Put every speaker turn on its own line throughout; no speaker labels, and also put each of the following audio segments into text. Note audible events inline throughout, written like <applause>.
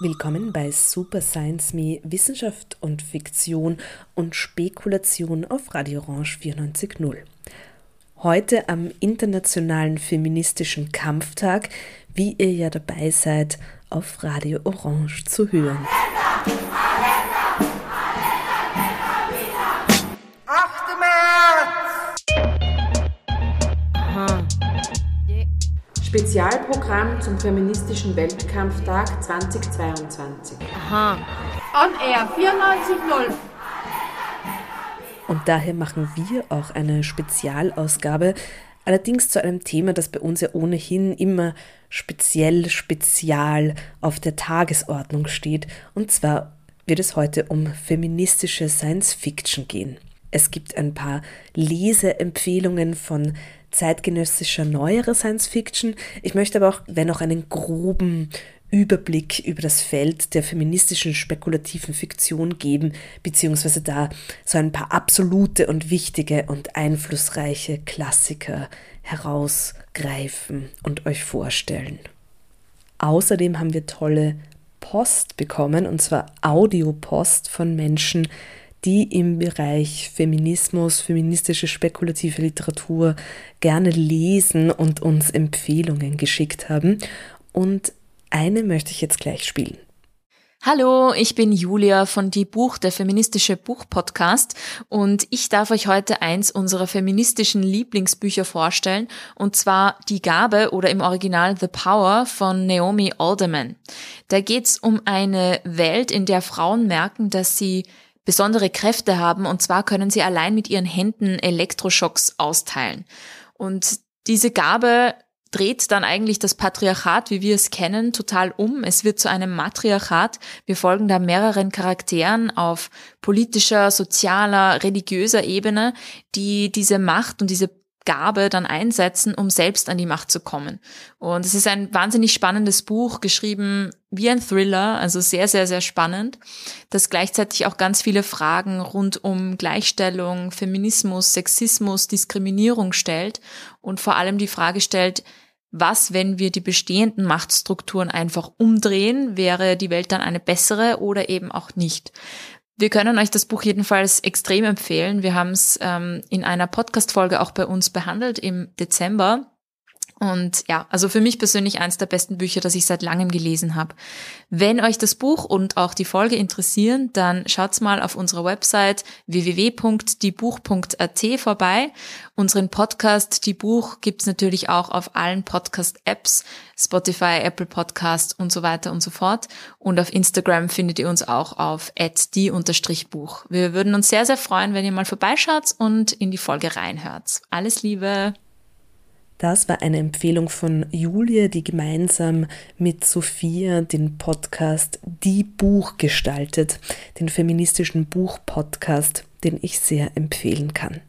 Willkommen bei Super Science Me Wissenschaft und Fiktion und Spekulation auf Radio Orange 94.0. Heute am Internationalen Feministischen Kampftag, wie ihr ja dabei seid, auf Radio Orange zu hören.
Spezialprogramm zum Feministischen Weltkampftag 2022.
On Air 94.0.
Und daher machen wir auch eine Spezialausgabe, allerdings zu einem Thema, das bei uns ja ohnehin immer speziell, spezial auf der Tagesordnung steht. Und zwar wird es heute um feministische Science Fiction gehen. Es gibt ein paar Leseempfehlungen von zeitgenössischer neuerer Science Fiction. Ich möchte aber auch, wenn auch einen groben Überblick über das Feld der feministischen spekulativen Fiktion geben, beziehungsweise da so ein paar absolute und wichtige und einflussreiche Klassiker herausgreifen und euch vorstellen. Außerdem haben wir tolle Post bekommen, und zwar Audiopost von Menschen, die im Bereich Feminismus, feministische spekulative Literatur gerne lesen und uns Empfehlungen geschickt haben. Und eine möchte ich jetzt gleich spielen.
Hallo, ich bin Julia von Die Buch, der feministische Buchpodcast und ich darf euch heute eins unserer feministischen Lieblingsbücher vorstellen und zwar Die Gabe oder im Original The Power von Naomi Alderman. Da geht's um eine Welt, in der Frauen merken, dass sie besondere Kräfte haben und zwar können sie allein mit ihren Händen Elektroschocks austeilen. Und diese Gabe dreht dann eigentlich das Patriarchat, wie wir es kennen, total um. Es wird zu einem Matriarchat. Wir folgen da mehreren Charakteren auf politischer, sozialer, religiöser Ebene, die diese Macht und diese Gabe dann einsetzen, um selbst an die Macht zu kommen. Und es ist ein wahnsinnig spannendes Buch, geschrieben wie ein Thriller, also sehr, sehr, sehr spannend, das gleichzeitig auch ganz viele Fragen rund um Gleichstellung, Feminismus, Sexismus, Diskriminierung stellt und vor allem die Frage stellt, was, wenn wir die bestehenden Machtstrukturen einfach umdrehen, wäre die Welt dann eine bessere oder eben auch nicht. Wir können euch das Buch jedenfalls extrem empfehlen. Wir haben es ähm, in einer Podcast-Folge auch bei uns behandelt im Dezember. Und ja, also für mich persönlich eines der besten Bücher, das ich seit langem gelesen habe. Wenn euch das Buch und auch die Folge interessieren, dann schaut's mal auf unserer Website www.diebuch.at vorbei. Unseren Podcast Die Buch gibt's natürlich auch auf allen Podcast-Apps, Spotify, Apple Podcast und so weiter und so fort. Und auf Instagram findet ihr uns auch auf die-buch. Wir würden uns sehr, sehr freuen, wenn ihr mal vorbeischaut und in die Folge reinhört. Alles Liebe!
Das war eine Empfehlung von Julia, die gemeinsam mit Sophia den Podcast Die Buch gestaltet, den feministischen Buch-Podcast, den ich sehr empfehlen kann.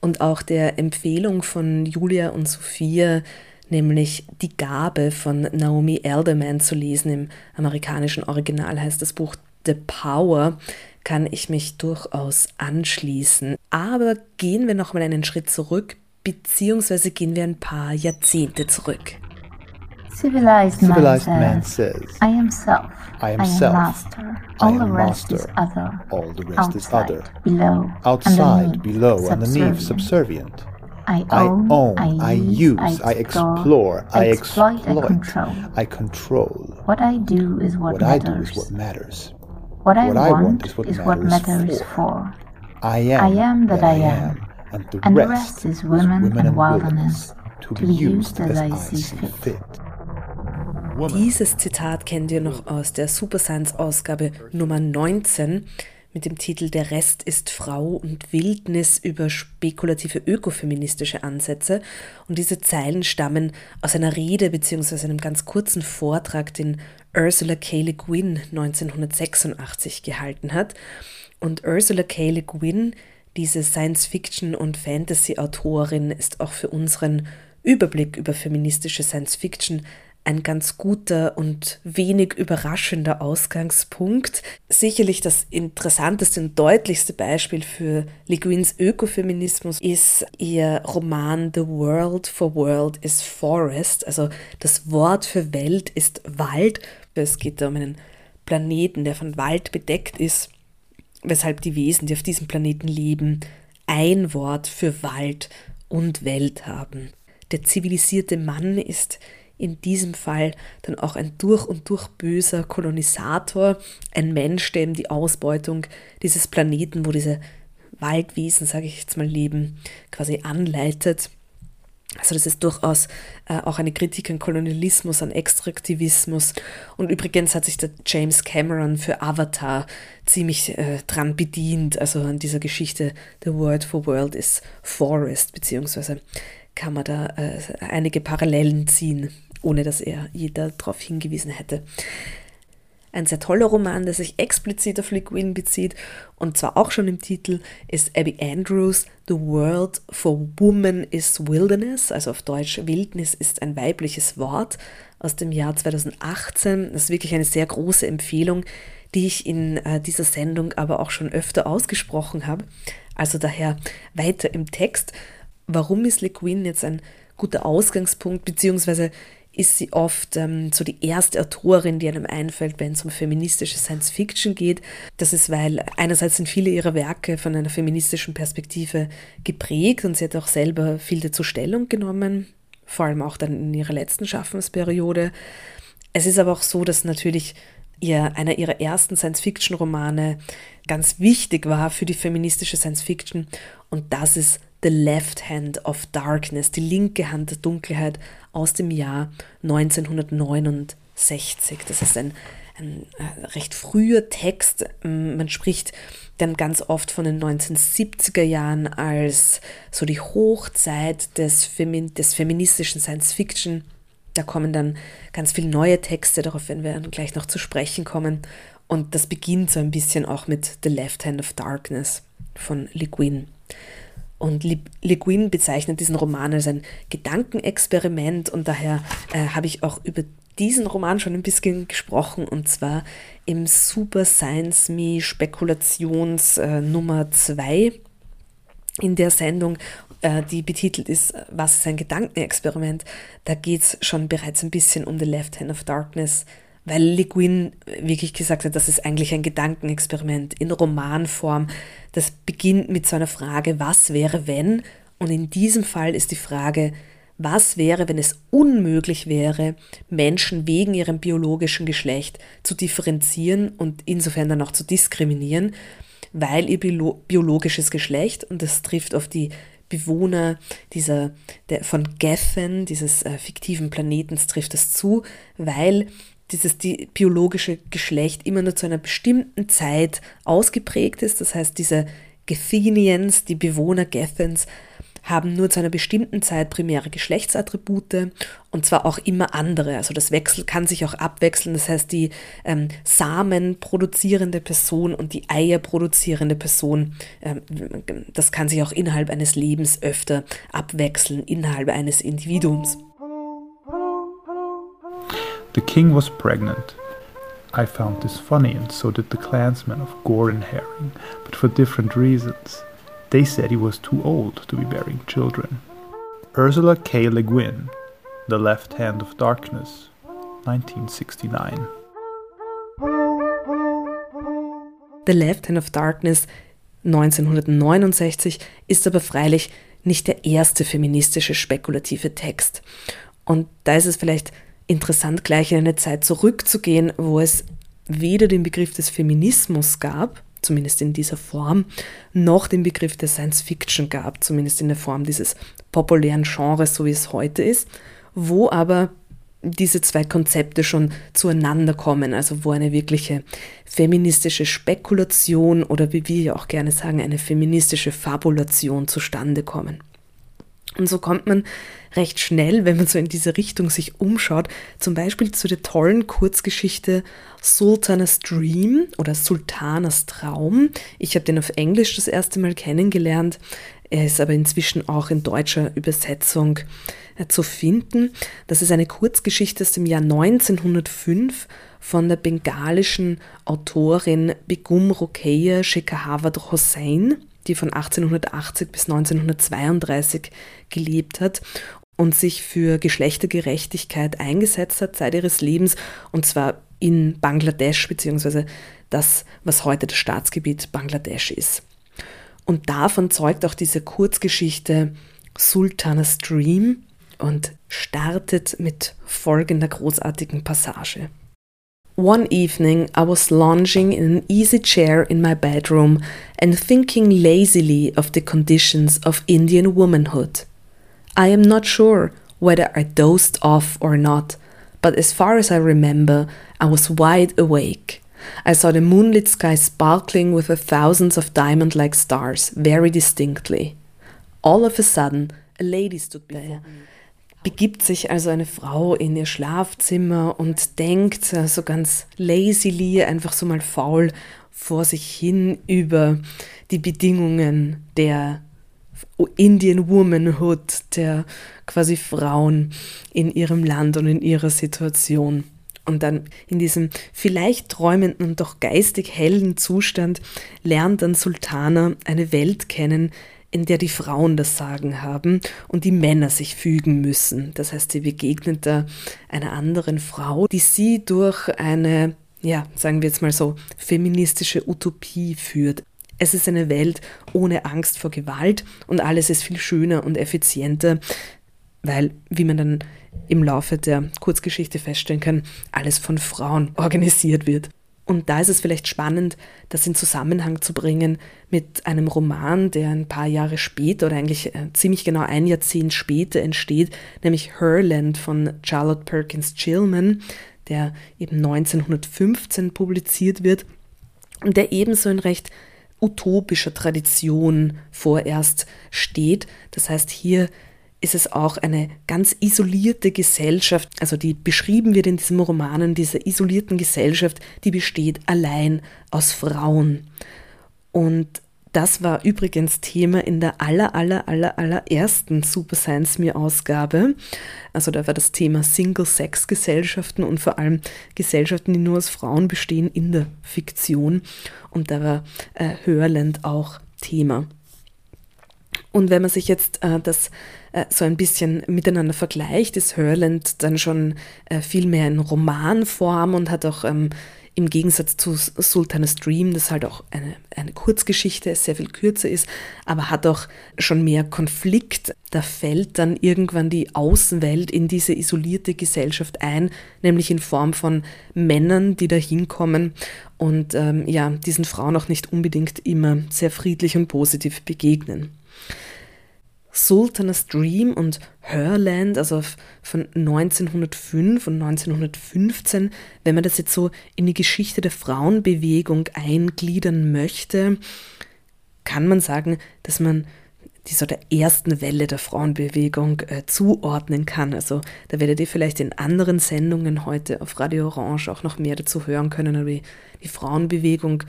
Und auch der Empfehlung von Julia und Sophia, nämlich Die Gabe von Naomi Alderman zu lesen, im amerikanischen Original heißt das Buch The Power, kann ich mich durchaus anschließen. Aber gehen wir noch mal einen Schritt zurück, beziehungsweise gehen wir ein paar Jahrzehnte zurück.
Civilized,
Civilized
man,
man
says,
says,
I am self.
I am
I am
self.
master.
I
All
am
the rest is other.
All the rest is
Outside,
other.
Below.
Outside,
underneath,
below, underneath,
subservient.
subservient.
I
I
own,
own,
I,
I use, I explore, I
exploit,
exploit,
I control.
I control.
What I do is what,
What I do
matters.
is what matters.
What I
what I
want,
want is what matters
matters
for.
for.
I am,
I am that I am.
And the,
And the
rest,
rest is women and wilderness,
to be used as I see fit.
Dieses Zitat kennt ihr noch aus der Super Science Ausgabe Nummer 19 mit dem Titel Der Rest ist Frau und Wildnis über spekulative ökofeministische Ansätze. Und diese Zeilen stammen aus einer Rede bzw. einem ganz kurzen Vortrag, den Ursula K. Le Guin 1986 gehalten hat. Und Ursula K. Le Guin, diese Science-Fiction- und Fantasy-Autorin, ist auch für unseren Überblick über feministische Science-Fiction ein ganz guter und wenig überraschender Ausgangspunkt. Sicherlich das interessanteste und deutlichste Beispiel für Le Guins Ökofeminismus ist ihr Roman The World for World is Forest. Also das Wort für Welt ist Wald. Es geht um einen Planeten, der von Wald bedeckt ist, weshalb die Wesen, die auf diesem Planeten leben, ein Wort für Wald und Welt haben. Der zivilisierte Mann ist in diesem Fall dann auch ein durch und durch böser Kolonisator, ein Mensch, der eben die Ausbeutung dieses Planeten, wo diese Waldwesen, sage ich jetzt mal, leben, quasi anleitet. Also das ist durchaus äh, auch eine Kritik an Kolonialismus, an Extraktivismus. Und übrigens hat sich der James Cameron für Avatar ziemlich äh, dran bedient, also an dieser Geschichte The Word for World is Forest, beziehungsweise kann man da äh, einige Parallelen ziehen, ohne dass er jeder darauf hingewiesen hätte. Ein sehr toller Roman, der sich explizit auf Le Guin bezieht und zwar auch schon im Titel, ist Abby Andrews The World for Woman is Wilderness, also auf Deutsch Wildnis ist ein weibliches Wort aus dem Jahr 2018. Das ist wirklich eine sehr große Empfehlung, die ich in äh, dieser Sendung aber auch schon öfter ausgesprochen habe. Also daher weiter im Text. Warum ist Le Guin jetzt ein guter Ausgangspunkt, beziehungsweise ist sie oft ähm, so die erste Autorin, die einem einfällt, wenn es um feministische Science Fiction geht. Das ist, weil einerseits sind viele ihrer Werke von einer feministischen Perspektive geprägt und sie hat auch selber viel dazu Stellung genommen, vor allem auch dann in ihrer letzten Schaffensperiode. Es ist aber auch so, dass natürlich ihr einer ihrer ersten Science-Fiction-Romane ganz wichtig war für die feministische Science-Fiction und das ist The Left Hand of Darkness, die linke Hand der Dunkelheit aus dem Jahr 1969. Das ist ein, ein äh, recht früher Text. Ähm, man spricht dann ganz oft von den 1970er Jahren als so die Hochzeit des, Femi des feministischen Science Fiction. Da kommen dann ganz viele neue Texte, darauf werden wir dann gleich noch zu sprechen kommen. Und das beginnt so ein bisschen auch mit The Left Hand of Darkness von Le Guin. Und Le Guin bezeichnet diesen Roman als ein Gedankenexperiment und daher äh, habe ich auch über diesen Roman schon ein bisschen gesprochen und zwar im Super Science Me Spekulations äh, Nummer 2 in der Sendung, äh, die betitelt ist Was ist ein Gedankenexperiment? Da geht es schon bereits ein bisschen um The Left Hand of Darkness weil Le Guin wirklich gesagt hat, das ist eigentlich ein Gedankenexperiment in Romanform. Das beginnt mit so einer Frage, was wäre wenn? Und in diesem Fall ist die Frage, was wäre, wenn es unmöglich wäre, Menschen wegen ihrem biologischen Geschlecht zu differenzieren und insofern dann auch zu diskriminieren, weil ihr biologisches Geschlecht, und das trifft auf die Bewohner dieser, der, von Gethen, dieses äh, fiktiven Planetens, trifft es zu, weil dieses die biologische Geschlecht immer nur zu einer bestimmten Zeit ausgeprägt ist. Das heißt, diese Gethenians, die Bewohner Gethens, haben nur zu einer bestimmten Zeit primäre Geschlechtsattribute und zwar auch immer andere. Also das Wechsel kann sich auch abwechseln. Das heißt, die ähm, Samen produzierende Person und die Eier produzierende Person, ähm, das kann sich auch innerhalb eines Lebens öfter abwechseln, innerhalb eines Individuums.
The king was pregnant. I found this funny, and so did the clansmen of Gore and Herring, but for different reasons. They said he was too old to be bearing children. Ursula K. Le Guin, The Left Hand of Darkness, 1969.
The Left Hand of Darkness 1969 ist aber freilich nicht der erste feministische spekulative Text. Und da ist es vielleicht interessant, gleich in eine Zeit zurückzugehen, wo es weder den Begriff des Feminismus gab, zumindest in dieser Form, noch den Begriff der Science Fiction gab, zumindest in der Form dieses populären Genres, so wie es heute ist, wo aber diese zwei Konzepte schon zueinander kommen, also wo eine wirkliche feministische Spekulation oder wie wir ja auch gerne sagen, eine feministische Fabulation zustande kommen. Und so kommt man recht schnell, wenn man so in diese Richtung sich umschaut, zum Beispiel zu der tollen Kurzgeschichte Sultanas Dream oder Sultanas Traum. Ich habe den auf Englisch das erste Mal kennengelernt. Er ist aber inzwischen auch in deutscher Übersetzung äh, zu finden. Das ist eine Kurzgeschichte aus dem Jahr 1905 von der bengalischen Autorin Begum Rokeya Shekhawat Hossein, die von 1880 bis 1932 gelebt hat und sich für Geschlechtergerechtigkeit eingesetzt hat seit ihres Lebens, und zwar in Bangladesch, beziehungsweise das, was heute das Staatsgebiet Bangladesch ist. Und davon zeugt auch diese Kurzgeschichte Sultana's Dream und startet mit folgender großartigen Passage. One evening I was lounging in an easy chair in my bedroom and thinking lazily of the conditions of Indian womanhood. I am not sure whether I dozed off or not, but as far as I remember, I was wide awake. I saw the moonlit sky sparkling with the thousands of diamond like stars very distinctly. All of a sudden, a lady stood before me. begibt sich also eine Frau in ihr Schlafzimmer und denkt so ganz lazily, einfach so mal faul vor sich hin über die Bedingungen der Indian Womanhood, der quasi Frauen in ihrem Land und in ihrer Situation. Und dann in diesem vielleicht träumenden und doch geistig hellen Zustand lernt dann Sultana eine Welt kennen, in der die Frauen das Sagen haben und die Männer sich fügen müssen. Das heißt, sie begegnet da einer anderen Frau, die sie durch eine, ja, sagen wir jetzt mal so, feministische Utopie führt. Es ist eine Welt ohne Angst vor Gewalt und alles ist viel schöner und effizienter, weil, wie man dann im Laufe der Kurzgeschichte feststellen kann, alles von Frauen <laughs> organisiert wird. Und da ist es vielleicht spannend, das in Zusammenhang zu bringen mit einem Roman, der ein paar Jahre später oder eigentlich äh, ziemlich genau ein Jahrzehnt später entsteht, nämlich Herland von Charlotte Perkins Gilman, der eben 1915 publiziert wird und der ebenso in recht utopischer Tradition vorerst steht. Das heißt, hier ist es auch eine ganz isolierte Gesellschaft, also die beschrieben wird in diesem Roman, diese isolierten Gesellschaft, die besteht allein aus Frauen. Und das war übrigens Thema in der aller, aller, aller, allerersten Super Science Me Ausgabe. Also da war das Thema Single-Sex-Gesellschaften und vor allem Gesellschaften, die nur aus Frauen bestehen in der Fiktion. Und da war äh, Hörland auch Thema. Und wenn man sich jetzt äh, das äh, so ein bisschen miteinander vergleicht, ist Hurland dann schon äh, viel mehr in Romanform und hat auch ähm, im Gegensatz zu Sultan's Dream, das halt auch eine, eine Kurzgeschichte ist, sehr viel kürzer ist, aber hat auch schon mehr Konflikt. Da fällt dann irgendwann die Außenwelt in diese isolierte Gesellschaft ein, nämlich in Form von Männern, die da hinkommen und ähm, ja, diesen Frauen auch nicht unbedingt immer sehr friedlich und positiv begegnen. Sultan's Dream und Herland, also von 1905 und 1915, wenn man das jetzt so in die Geschichte der Frauenbewegung eingliedern möchte, kann man sagen, dass man dieser der ersten Welle der Frauenbewegung äh, zuordnen kann. Also da werdet ihr vielleicht in anderen Sendungen heute auf Radio Orange auch noch mehr dazu hören können, aber die, die Frauenbewegung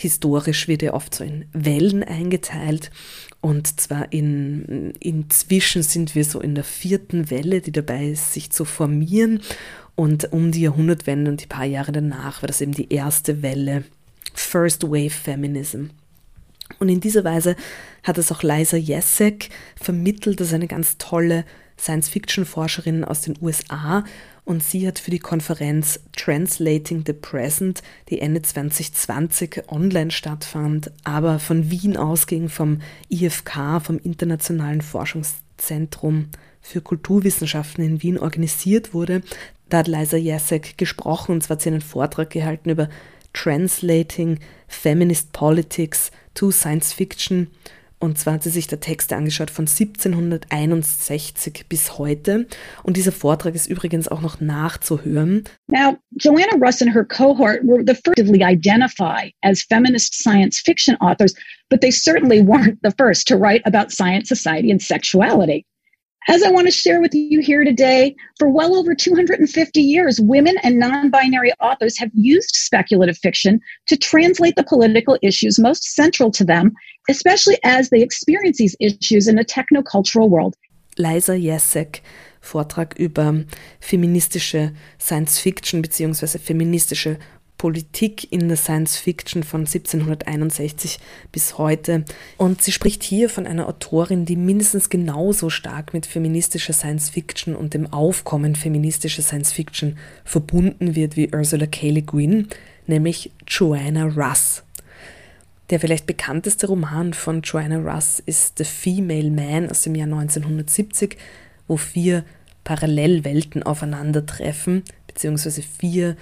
historisch wird ja oft so in Wellen eingeteilt und zwar in, inzwischen sind wir so in der vierten Welle, die dabei ist, sich zu formieren. Und um die Jahrhundertwende und die paar Jahre danach war das eben die erste Welle, First Wave Feminism. Und in dieser Weise hat es auch Liza Jessek vermittelt, das ist eine ganz tolle Science-Fiction-Forscherin aus den USA und sie hat für die Konferenz Translating the Present, die Ende 2020 online stattfand, aber von Wien ausging, vom IFK, vom Internationalen Forschungszentrum für Kulturwissenschaften in Wien organisiert wurde. Da hat Liza Jacek gesprochen und zwar hat sie einen Vortrag gehalten über Translating Feminist Politics to Science Fiction und zwar hat sie sich der Texte angeschaut von 1761 bis heute. Und dieser Vortrag ist übrigens auch noch nachzuhören.
Now, Joanna Russ and her cohort were the first to identify as feminist science fiction authors, but they certainly weren't the first to write about science, society, and sexuality. As I want to share with you here today, for well over 250 years, women and non binary authors have used speculative fiction to translate the political issues most central to them, especially as they experience these issues in a technocultural world.
Liza Jessek, Vortrag über feministische Science Fiction bzw. feministische Politik in der Science Fiction von 1761 bis heute. Und sie spricht hier von einer Autorin, die mindestens genauso stark mit feministischer Science Fiction und dem Aufkommen feministischer Science Fiction verbunden wird wie Ursula K. Le Guin, nämlich Joanna Russ. Der vielleicht bekannteste Roman von Joanna Russ ist The Female Man aus dem Jahr 1970, wo vier Parallelwelten aufeinandertreffen, beziehungsweise vier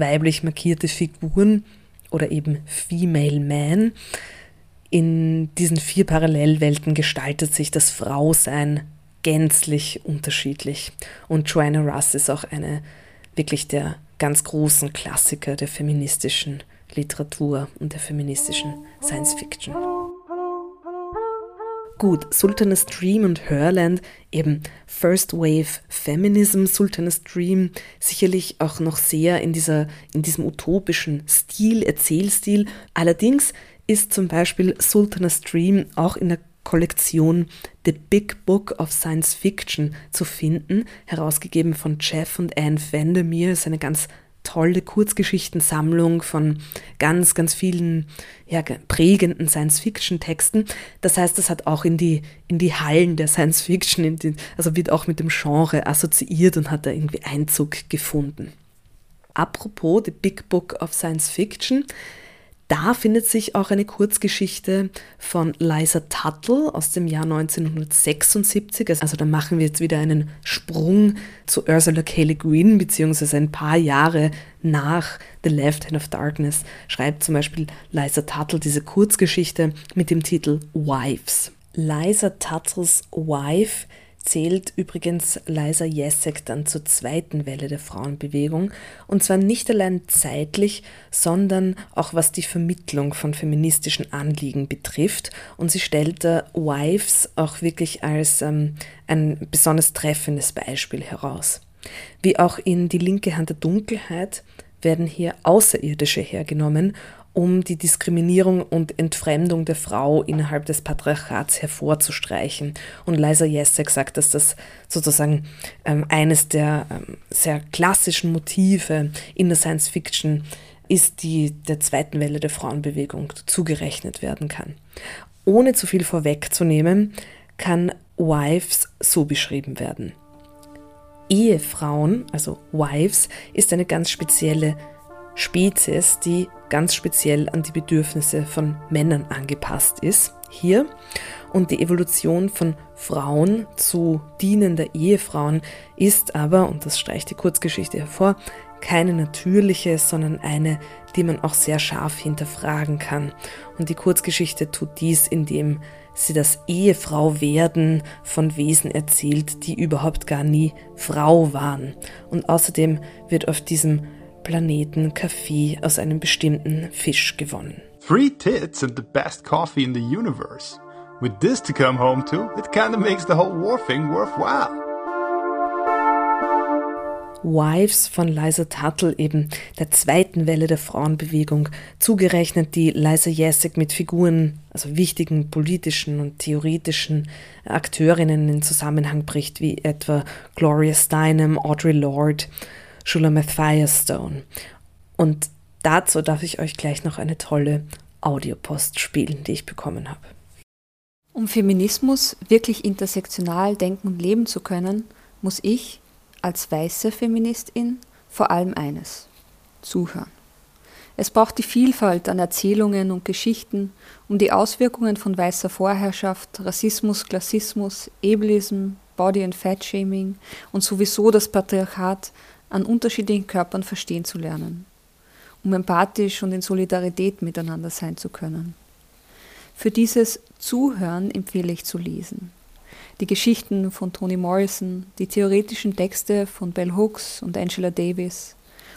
weiblich markierte Figuren oder eben Female Man. In diesen vier Parallelwelten gestaltet sich das Frausein gänzlich unterschiedlich. Und Joanna Russ ist auch eine wirklich der ganz großen Klassiker der feministischen Literatur und der feministischen Science Fiction. Gut, Sultanas Dream und Herland, eben First Wave Feminism, Sultanas Dream, sicherlich auch noch sehr in, dieser, in diesem utopischen Stil, Erzählstil. Allerdings ist zum Beispiel Sultanas Dream auch in der Kollektion The Big Book of Science Fiction zu finden, herausgegeben von Jeff und Anne Vandermeer. Ist eine ganz tolle Kurzgeschichtensammlung von ganz, ganz vielen ja, prägenden Science-Fiction-Texten. Das heißt, das hat auch in die, in die Hallen der Science-Fiction, also wird auch mit dem Genre assoziiert und hat da irgendwie Einzug gefunden. Apropos The Big Book of Science Fiction, da findet sich auch eine Kurzgeschichte von Liza Tuttle aus dem Jahr 1976. Also da machen wir jetzt wieder einen Sprung zu Ursula K. Le Guin, beziehungsweise ein paar Jahre nach The Left Hand of Darkness schreibt zum Beispiel Liza Tuttle diese Kurzgeschichte mit dem Titel Wives. Liza Tuttles Wife zählt übrigens Liza Jessek dann zur zweiten Welle der Frauenbewegung. Und zwar nicht allein zeitlich, sondern auch was die Vermittlung von feministischen Anliegen betrifft. Und sie stellt da Wives auch wirklich als ähm, ein besonders treffendes Beispiel heraus. Wie auch in Die linke Hand der Dunkelheit werden hier Außerirdische hergenommen um die Diskriminierung und Entfremdung der Frau innerhalb des Patriarchats hervorzustreichen. Und Liza Jessek sagt, dass das sozusagen ähm, eines der ähm, sehr klassischen Motive in der Science Fiction ist, die der zweiten Welle der Frauenbewegung zugerechnet werden kann. Ohne zu viel vorwegzunehmen, kann Wives so beschrieben werden. Ehefrauen, also Wives, ist eine ganz spezielle Spezies, die ganz speziell an die Bedürfnisse von Männern angepasst ist. Hier und die Evolution von Frauen zu dienender Ehefrauen ist aber, und das streicht die Kurzgeschichte hervor, keine natürliche, sondern eine, die man auch sehr scharf hinterfragen kann. Und die Kurzgeschichte tut dies, indem sie das Ehefrau werden von Wesen erzählt, die überhaupt gar nie Frau waren. Und außerdem wird auf diesem Planeten Kaffee aus einem bestimmten Fisch gewonnen.
Three tits and the best coffee in the universe. With this to come home to, it kinda makes the whole war thing worthwhile.
Wives von Liza Tuttle, eben der zweiten Welle der Frauenbewegung, zugerechnet, die Liza Jessek mit Figuren, also wichtigen politischen und theoretischen Akteurinnen in Zusammenhang bricht, wie etwa Gloria Steinem, Audre Lorde Shulamith Firestone. Und dazu darf ich euch gleich noch eine tolle Audiopost spielen, die ich bekommen habe.
Um Feminismus wirklich intersektional denken und leben zu können, muss ich als weiße Feministin vor allem eines zuhören. Es braucht die Vielfalt an Erzählungen und Geschichten, um die Auswirkungen von weißer Vorherrschaft, Rassismus, Klassismus, Ableism, Body- and Fat-Shaming und sowieso das Patriarchat an unterschiedlichen Körpern verstehen zu lernen, um empathisch und in Solidarität miteinander sein zu können. Für dieses Zuhören empfehle ich zu lesen. Die Geschichten von Toni Morrison, die theoretischen Texte von Bell Hooks und Angela Davis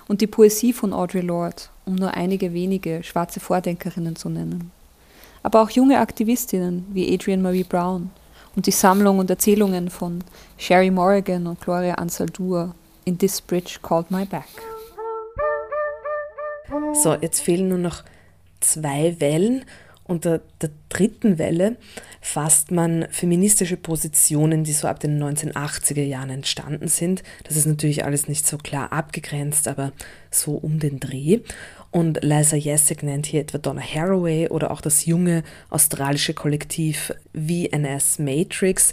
und die Poesie von Audre Lorde, um nur einige wenige schwarze Vordenkerinnen zu nennen. Aber auch junge Aktivistinnen wie Adrienne Marie Brown und die Sammlung und Erzählungen von Sherry Morrigan und Gloria Anzaldúa in this bridge called my back.
So, jetzt fehlen nur noch zwei Wellen Unter der dritten Welle fasst man feministische Positionen, die so ab den 1980er Jahren entstanden sind. Das ist natürlich alles nicht so klar abgegrenzt, aber so um den Dreh. Und Liza Jessek nennt hier etwa Donna Haraway oder auch das junge australische Kollektiv VNS Matrix.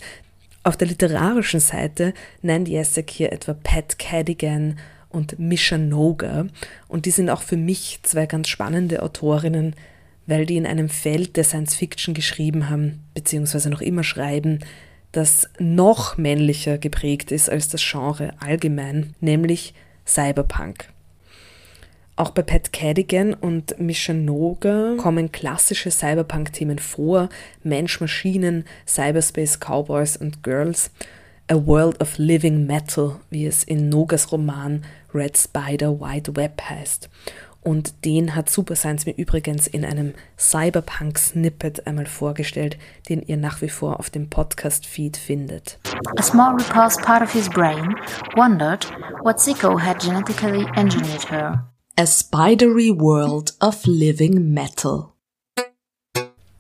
Auf der literarischen Seite nennt Jessek hier etwa Pat Cadigan und Misha Noga. Und die sind auch für mich zwei ganz spannende Autorinnen, weil die in einem Feld der Science Fiction geschrieben haben, beziehungsweise noch immer schreiben, das noch männlicher geprägt ist als das Genre allgemein, nämlich Cyberpunk. Auch bei Pat Cadigan und Mishanoga kommen klassische Cyberpunk-Themen vor: Mensch, Maschinen, Cyberspace, Cowboys und Girls. A World of Living Metal, wie es in Nogas Roman Red Spider White Web heißt. Und den hat Super Science mir übrigens in einem Cyberpunk-Snippet einmal vorgestellt, den ihr nach wie vor auf dem Podcast-Feed findet.
A small repulsed part of his brain wondered what Zico had genetically engineered her.
A spidery world of living metal.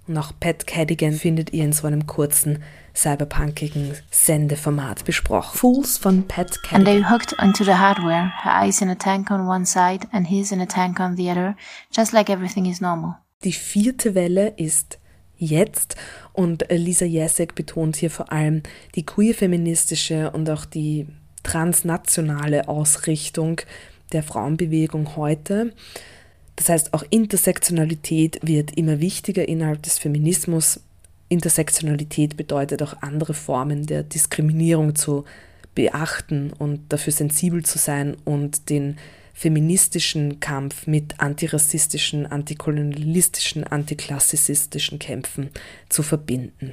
Noch Pat Cadigan findet ihr in so einem kurzen cyberpunkigen Sendeformat besprochen. Fools von Pat
Cadigan. And they hooked onto the hardware, her eyes in a tank on one side and his in a tank on the other, just like everything is normal.
Die vierte Welle ist jetzt und Lisa Jesek betont hier vor allem die queer-feministische und auch die transnationale Ausrichtung der Frauenbewegung heute. Das heißt, auch Intersektionalität wird immer wichtiger innerhalb des Feminismus. Intersektionalität bedeutet auch andere Formen der Diskriminierung zu beachten und dafür sensibel zu sein und den feministischen Kampf mit antirassistischen, antikolonialistischen, antiklassizistischen Kämpfen zu verbinden.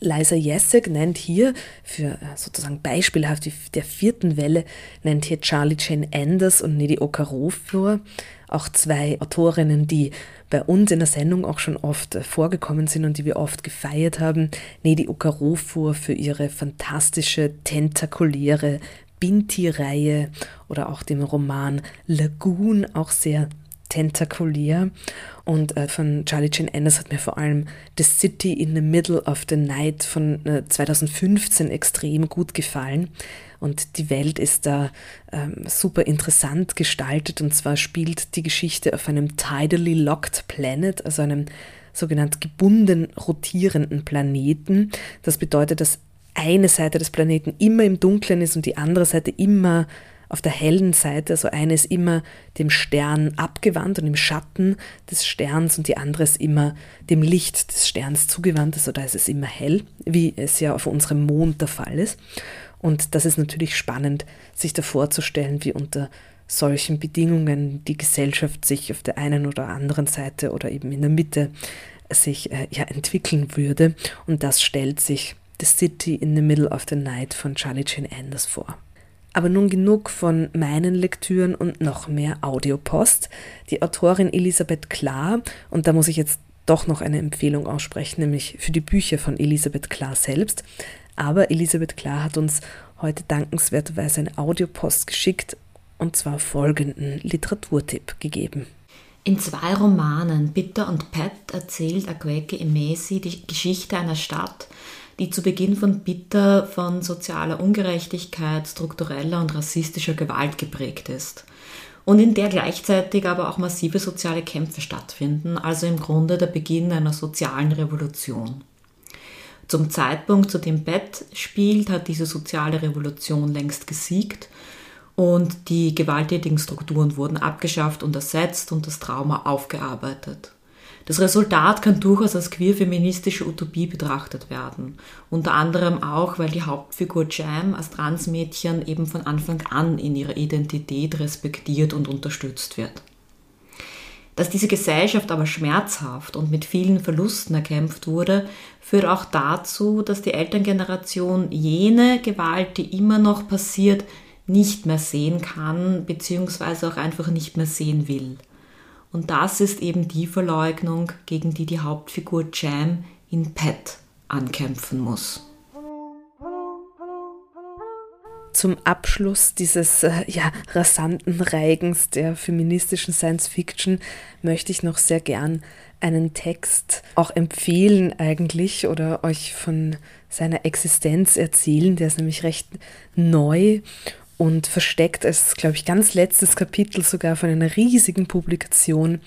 Liza Jessek nennt hier für äh, sozusagen beispielhaft der vierten Welle, nennt hier Charlie Jane Anders und Nedi Okarofur, auch zwei Autorinnen, die bei uns in der Sendung auch schon oft äh, vorgekommen sind und die wir oft gefeiert haben. Nedi Okarofur für ihre fantastische, tentakuläre Binti-Reihe oder auch dem Roman Lagoon, auch sehr tentakulär. Und äh, von Charlie Chan Anders hat mir vor allem The City in the Middle of the Night von äh, 2015 extrem gut gefallen. Und die Welt ist da ähm, super interessant gestaltet. Und zwar spielt die Geschichte auf einem tidally locked planet, also einem sogenannt gebunden rotierenden Planeten. Das bedeutet, dass eine Seite des Planeten immer im Dunkeln ist und die andere Seite immer auf der hellen Seite, also eine ist immer dem Stern abgewandt und im Schatten des Sterns und die andere ist immer dem Licht des Sterns zugewandt, also da ist es immer hell, wie es ja auf unserem Mond der Fall ist. Und das ist natürlich spannend, sich da vorzustellen, wie unter solchen Bedingungen die Gesellschaft sich auf der einen oder anderen Seite oder eben in der Mitte sich äh, ja entwickeln würde. Und das stellt sich The City in the Middle of the Night von Charlie Jane Anders vor. Aber nun genug von meinen Lektüren und noch mehr Audiopost. Die Autorin Elisabeth Klar, und da muss ich jetzt doch noch eine Empfehlung aussprechen, nämlich für die Bücher von Elisabeth Klar selbst. Aber Elisabeth Klar hat uns heute dankenswerterweise eine Audiopost geschickt und zwar folgenden Literaturtipp gegeben.
In zwei Romanen, Bitter und Pat, erzählt Akweke Emesi die Geschichte einer Stadt, die zu Beginn von Bitter von sozialer Ungerechtigkeit, struktureller und rassistischer Gewalt geprägt ist. Und in der gleichzeitig aber auch massive soziale Kämpfe stattfinden, also im Grunde der Beginn einer sozialen Revolution. Zum Zeitpunkt, zu dem Bett spielt, hat diese soziale Revolution längst gesiegt und die gewalttätigen Strukturen wurden abgeschafft und ersetzt und das Trauma aufgearbeitet. Das Resultat kann durchaus als queer-feministische Utopie betrachtet werden. Unter anderem auch, weil die Hauptfigur Jam als Transmädchen eben von Anfang an in ihrer Identität respektiert und unterstützt wird. Dass diese Gesellschaft aber schmerzhaft und mit vielen Verlusten erkämpft wurde, führt auch dazu, dass die Elterngeneration jene Gewalt, die immer noch passiert, nicht mehr sehen kann, beziehungsweise auch einfach nicht mehr sehen will. Und das ist eben die Verleugnung, gegen die die Hauptfigur Jam in Pet ankämpfen muss.
zum Abschluss dieses äh, ja, rasanten Reigens der feministischen Science Fiction möchte ich noch sehr gern einen Text auch empfehlen eigentlich oder euch von seiner Existenz erzählen. Der ist nämlich recht neu und versteckt als, glaube ich, ganz letztes Kapitel sogar von einer riesigen Publikation,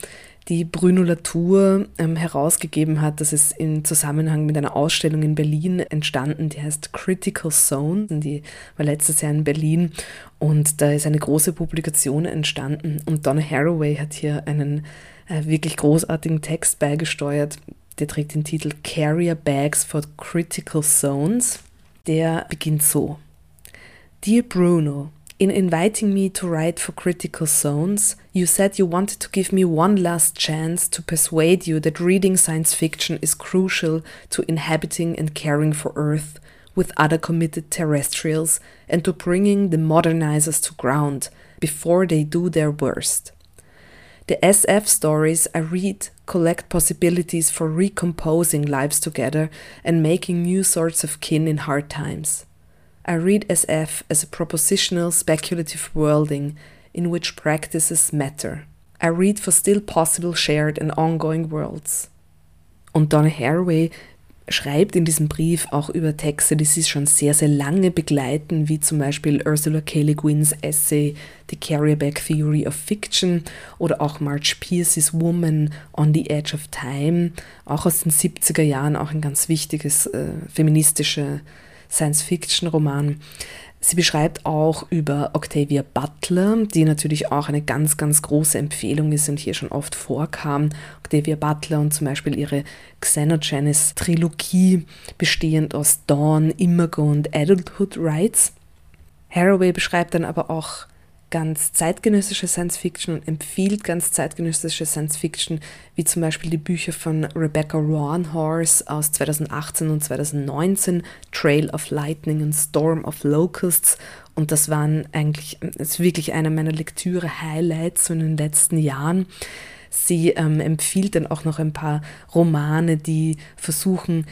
die Bruno Latour ähm, herausgegeben hat. Das ist im Zusammenhang mit einer Ausstellung in Berlin entstanden, die heißt Critical Zone. Die war letztes Jahr in Berlin und da ist eine große Publikation entstanden. Und Donna Haraway hat hier einen äh, wirklich großartigen Text beigesteuert. Der trägt den Titel Carrier Bags for Critical Zones. Der beginnt so. Dear Bruno, In inviting me to write for Critical Zones, you said you wanted to give me one last chance to persuade you that reading science fiction is crucial to inhabiting and caring for Earth with other committed terrestrials and to bringing the modernizers to ground before they do their worst. The SF stories I read collect possibilities for recomposing lives together and making new sorts of kin in hard times. I read SF as a propositional speculative worlding in which practices matter. I read for still possible shared and ongoing worlds. Und Donna Haraway schreibt in diesem Brief auch über Texte, die sie schon sehr, sehr lange begleiten, wie zum Beispiel Ursula K. Le Guin's Essay The Carrierback Theory of Fiction oder auch Marge Pierce's Woman on the Edge of Time, auch aus den 70er Jahren, auch ein ganz wichtiges äh, feministisches Science-Fiction-Roman. Sie beschreibt auch über Octavia Butler, die natürlich auch eine ganz, ganz große Empfehlung ist und hier schon oft vorkam. Octavia Butler und zum Beispiel ihre Xenogenes-Trilogie, bestehend aus Dawn, Imago und Adulthood Rights. Haraway beschreibt dann aber auch ganz zeitgenössische Science Fiction und empfiehlt ganz zeitgenössische Science Fiction, wie zum Beispiel die Bücher von Rebecca Roanhorse aus 2018 und 2019, Trail of Lightning und Storm of Locusts. Und das waren eigentlich, ist wirklich einer meiner Lektüre-Highlights in den letzten Jahren. Sie ähm, empfiehlt dann auch noch ein paar Romane, die versuchen,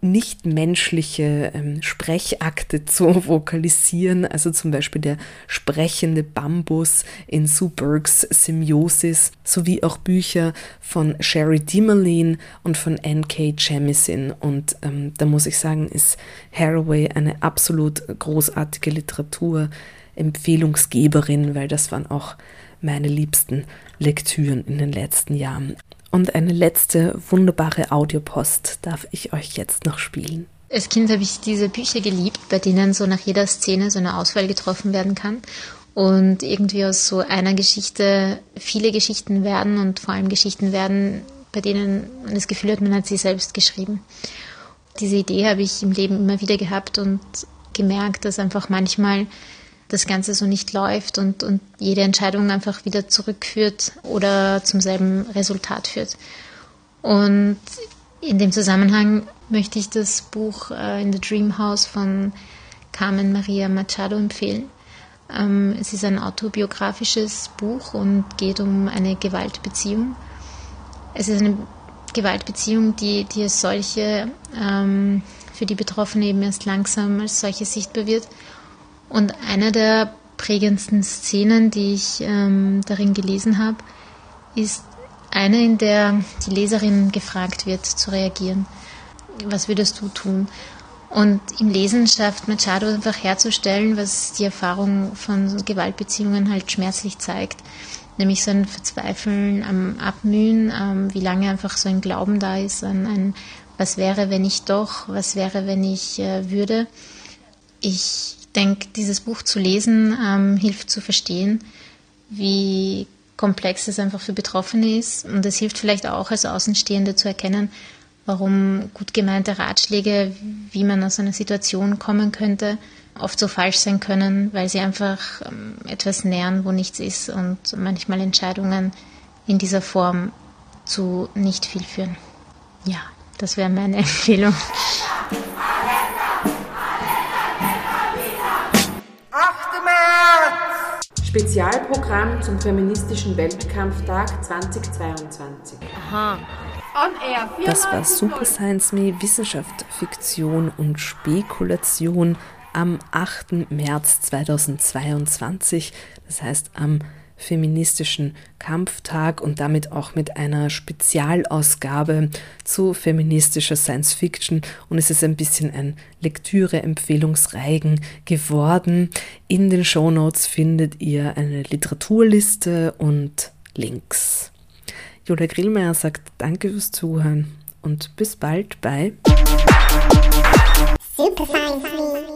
nichtmenschliche ähm, Sprechakte zu <laughs> vokalisieren, also zum Beispiel der sprechende Bambus in Sue Burks Symbiosis, sowie auch Bücher von Sherry Dimerlin und von N.K. Jemisin. Und ähm, da muss ich sagen, ist Haraway eine absolut großartige Literaturempfehlungsgeberin, weil das waren auch meine liebsten Lektüren in den letzten Jahren. Und eine letzte wunderbare Audiopost darf ich euch jetzt noch spielen.
Als Kind habe ich diese Bücher geliebt, bei denen so nach jeder Szene so eine Auswahl getroffen werden kann und irgendwie aus so einer Geschichte viele Geschichten werden und vor allem Geschichten werden, bei denen man das Gefühl hat, man hat sie selbst geschrieben. Diese Idee habe ich im Leben immer wieder gehabt und gemerkt, dass einfach manchmal das Ganze so nicht läuft und, und jede Entscheidung einfach wieder zurückführt oder zum selben Resultat führt. Und in dem Zusammenhang möchte ich das Buch äh, In the Dream House von Carmen Maria Machado empfehlen. Ähm, es ist ein autobiografisches Buch und geht um eine Gewaltbeziehung. Es ist eine Gewaltbeziehung, die, die als solche ähm, für die Betroffenen eben erst langsam als solche sichtbar wird und eine der prägendsten Szenen, die ich ähm, darin gelesen habe, ist eine, in der die Leserin gefragt wird, zu reagieren. Was würdest du tun? Und im Lesen schafft Machado einfach herzustellen, was die Erfahrung von Gewaltbeziehungen halt schmerzlich zeigt. Nämlich so ein Verzweifeln am Abmühen, ähm, wie lange einfach so ein Glauben da ist an ein, was wäre, wenn ich doch, was wäre, wenn ich äh, würde. Ich denke, dieses Buch zu lesen ähm, hilft zu verstehen, wie komplex es einfach für Betroffene ist. Und es hilft vielleicht auch als Außenstehende zu erkennen, warum gut gemeinte Ratschläge, wie man aus einer Situation kommen könnte, oft so falsch sein können, weil sie einfach ähm, etwas nähern, wo nichts ist und manchmal Entscheidungen in dieser Form zu nicht viel führen. Ja, das wäre meine <laughs> Empfehlung.
Spezialprogramm zum feministischen Weltkampftag 2022.
Aha. On Air
Das war Super Science Me Wissenschaft, Fiktion und Spekulation am 8. März 2022, das heißt am feministischen Kampftag und damit auch mit einer Spezialausgabe zu feministischer Science Fiction und es ist ein bisschen ein Lektüre-Empfehlungsreigen geworden. In den Shownotes findet ihr eine Literaturliste und Links. Julia Grillmeier sagt Danke fürs Zuhören und bis bald bei
Super Science.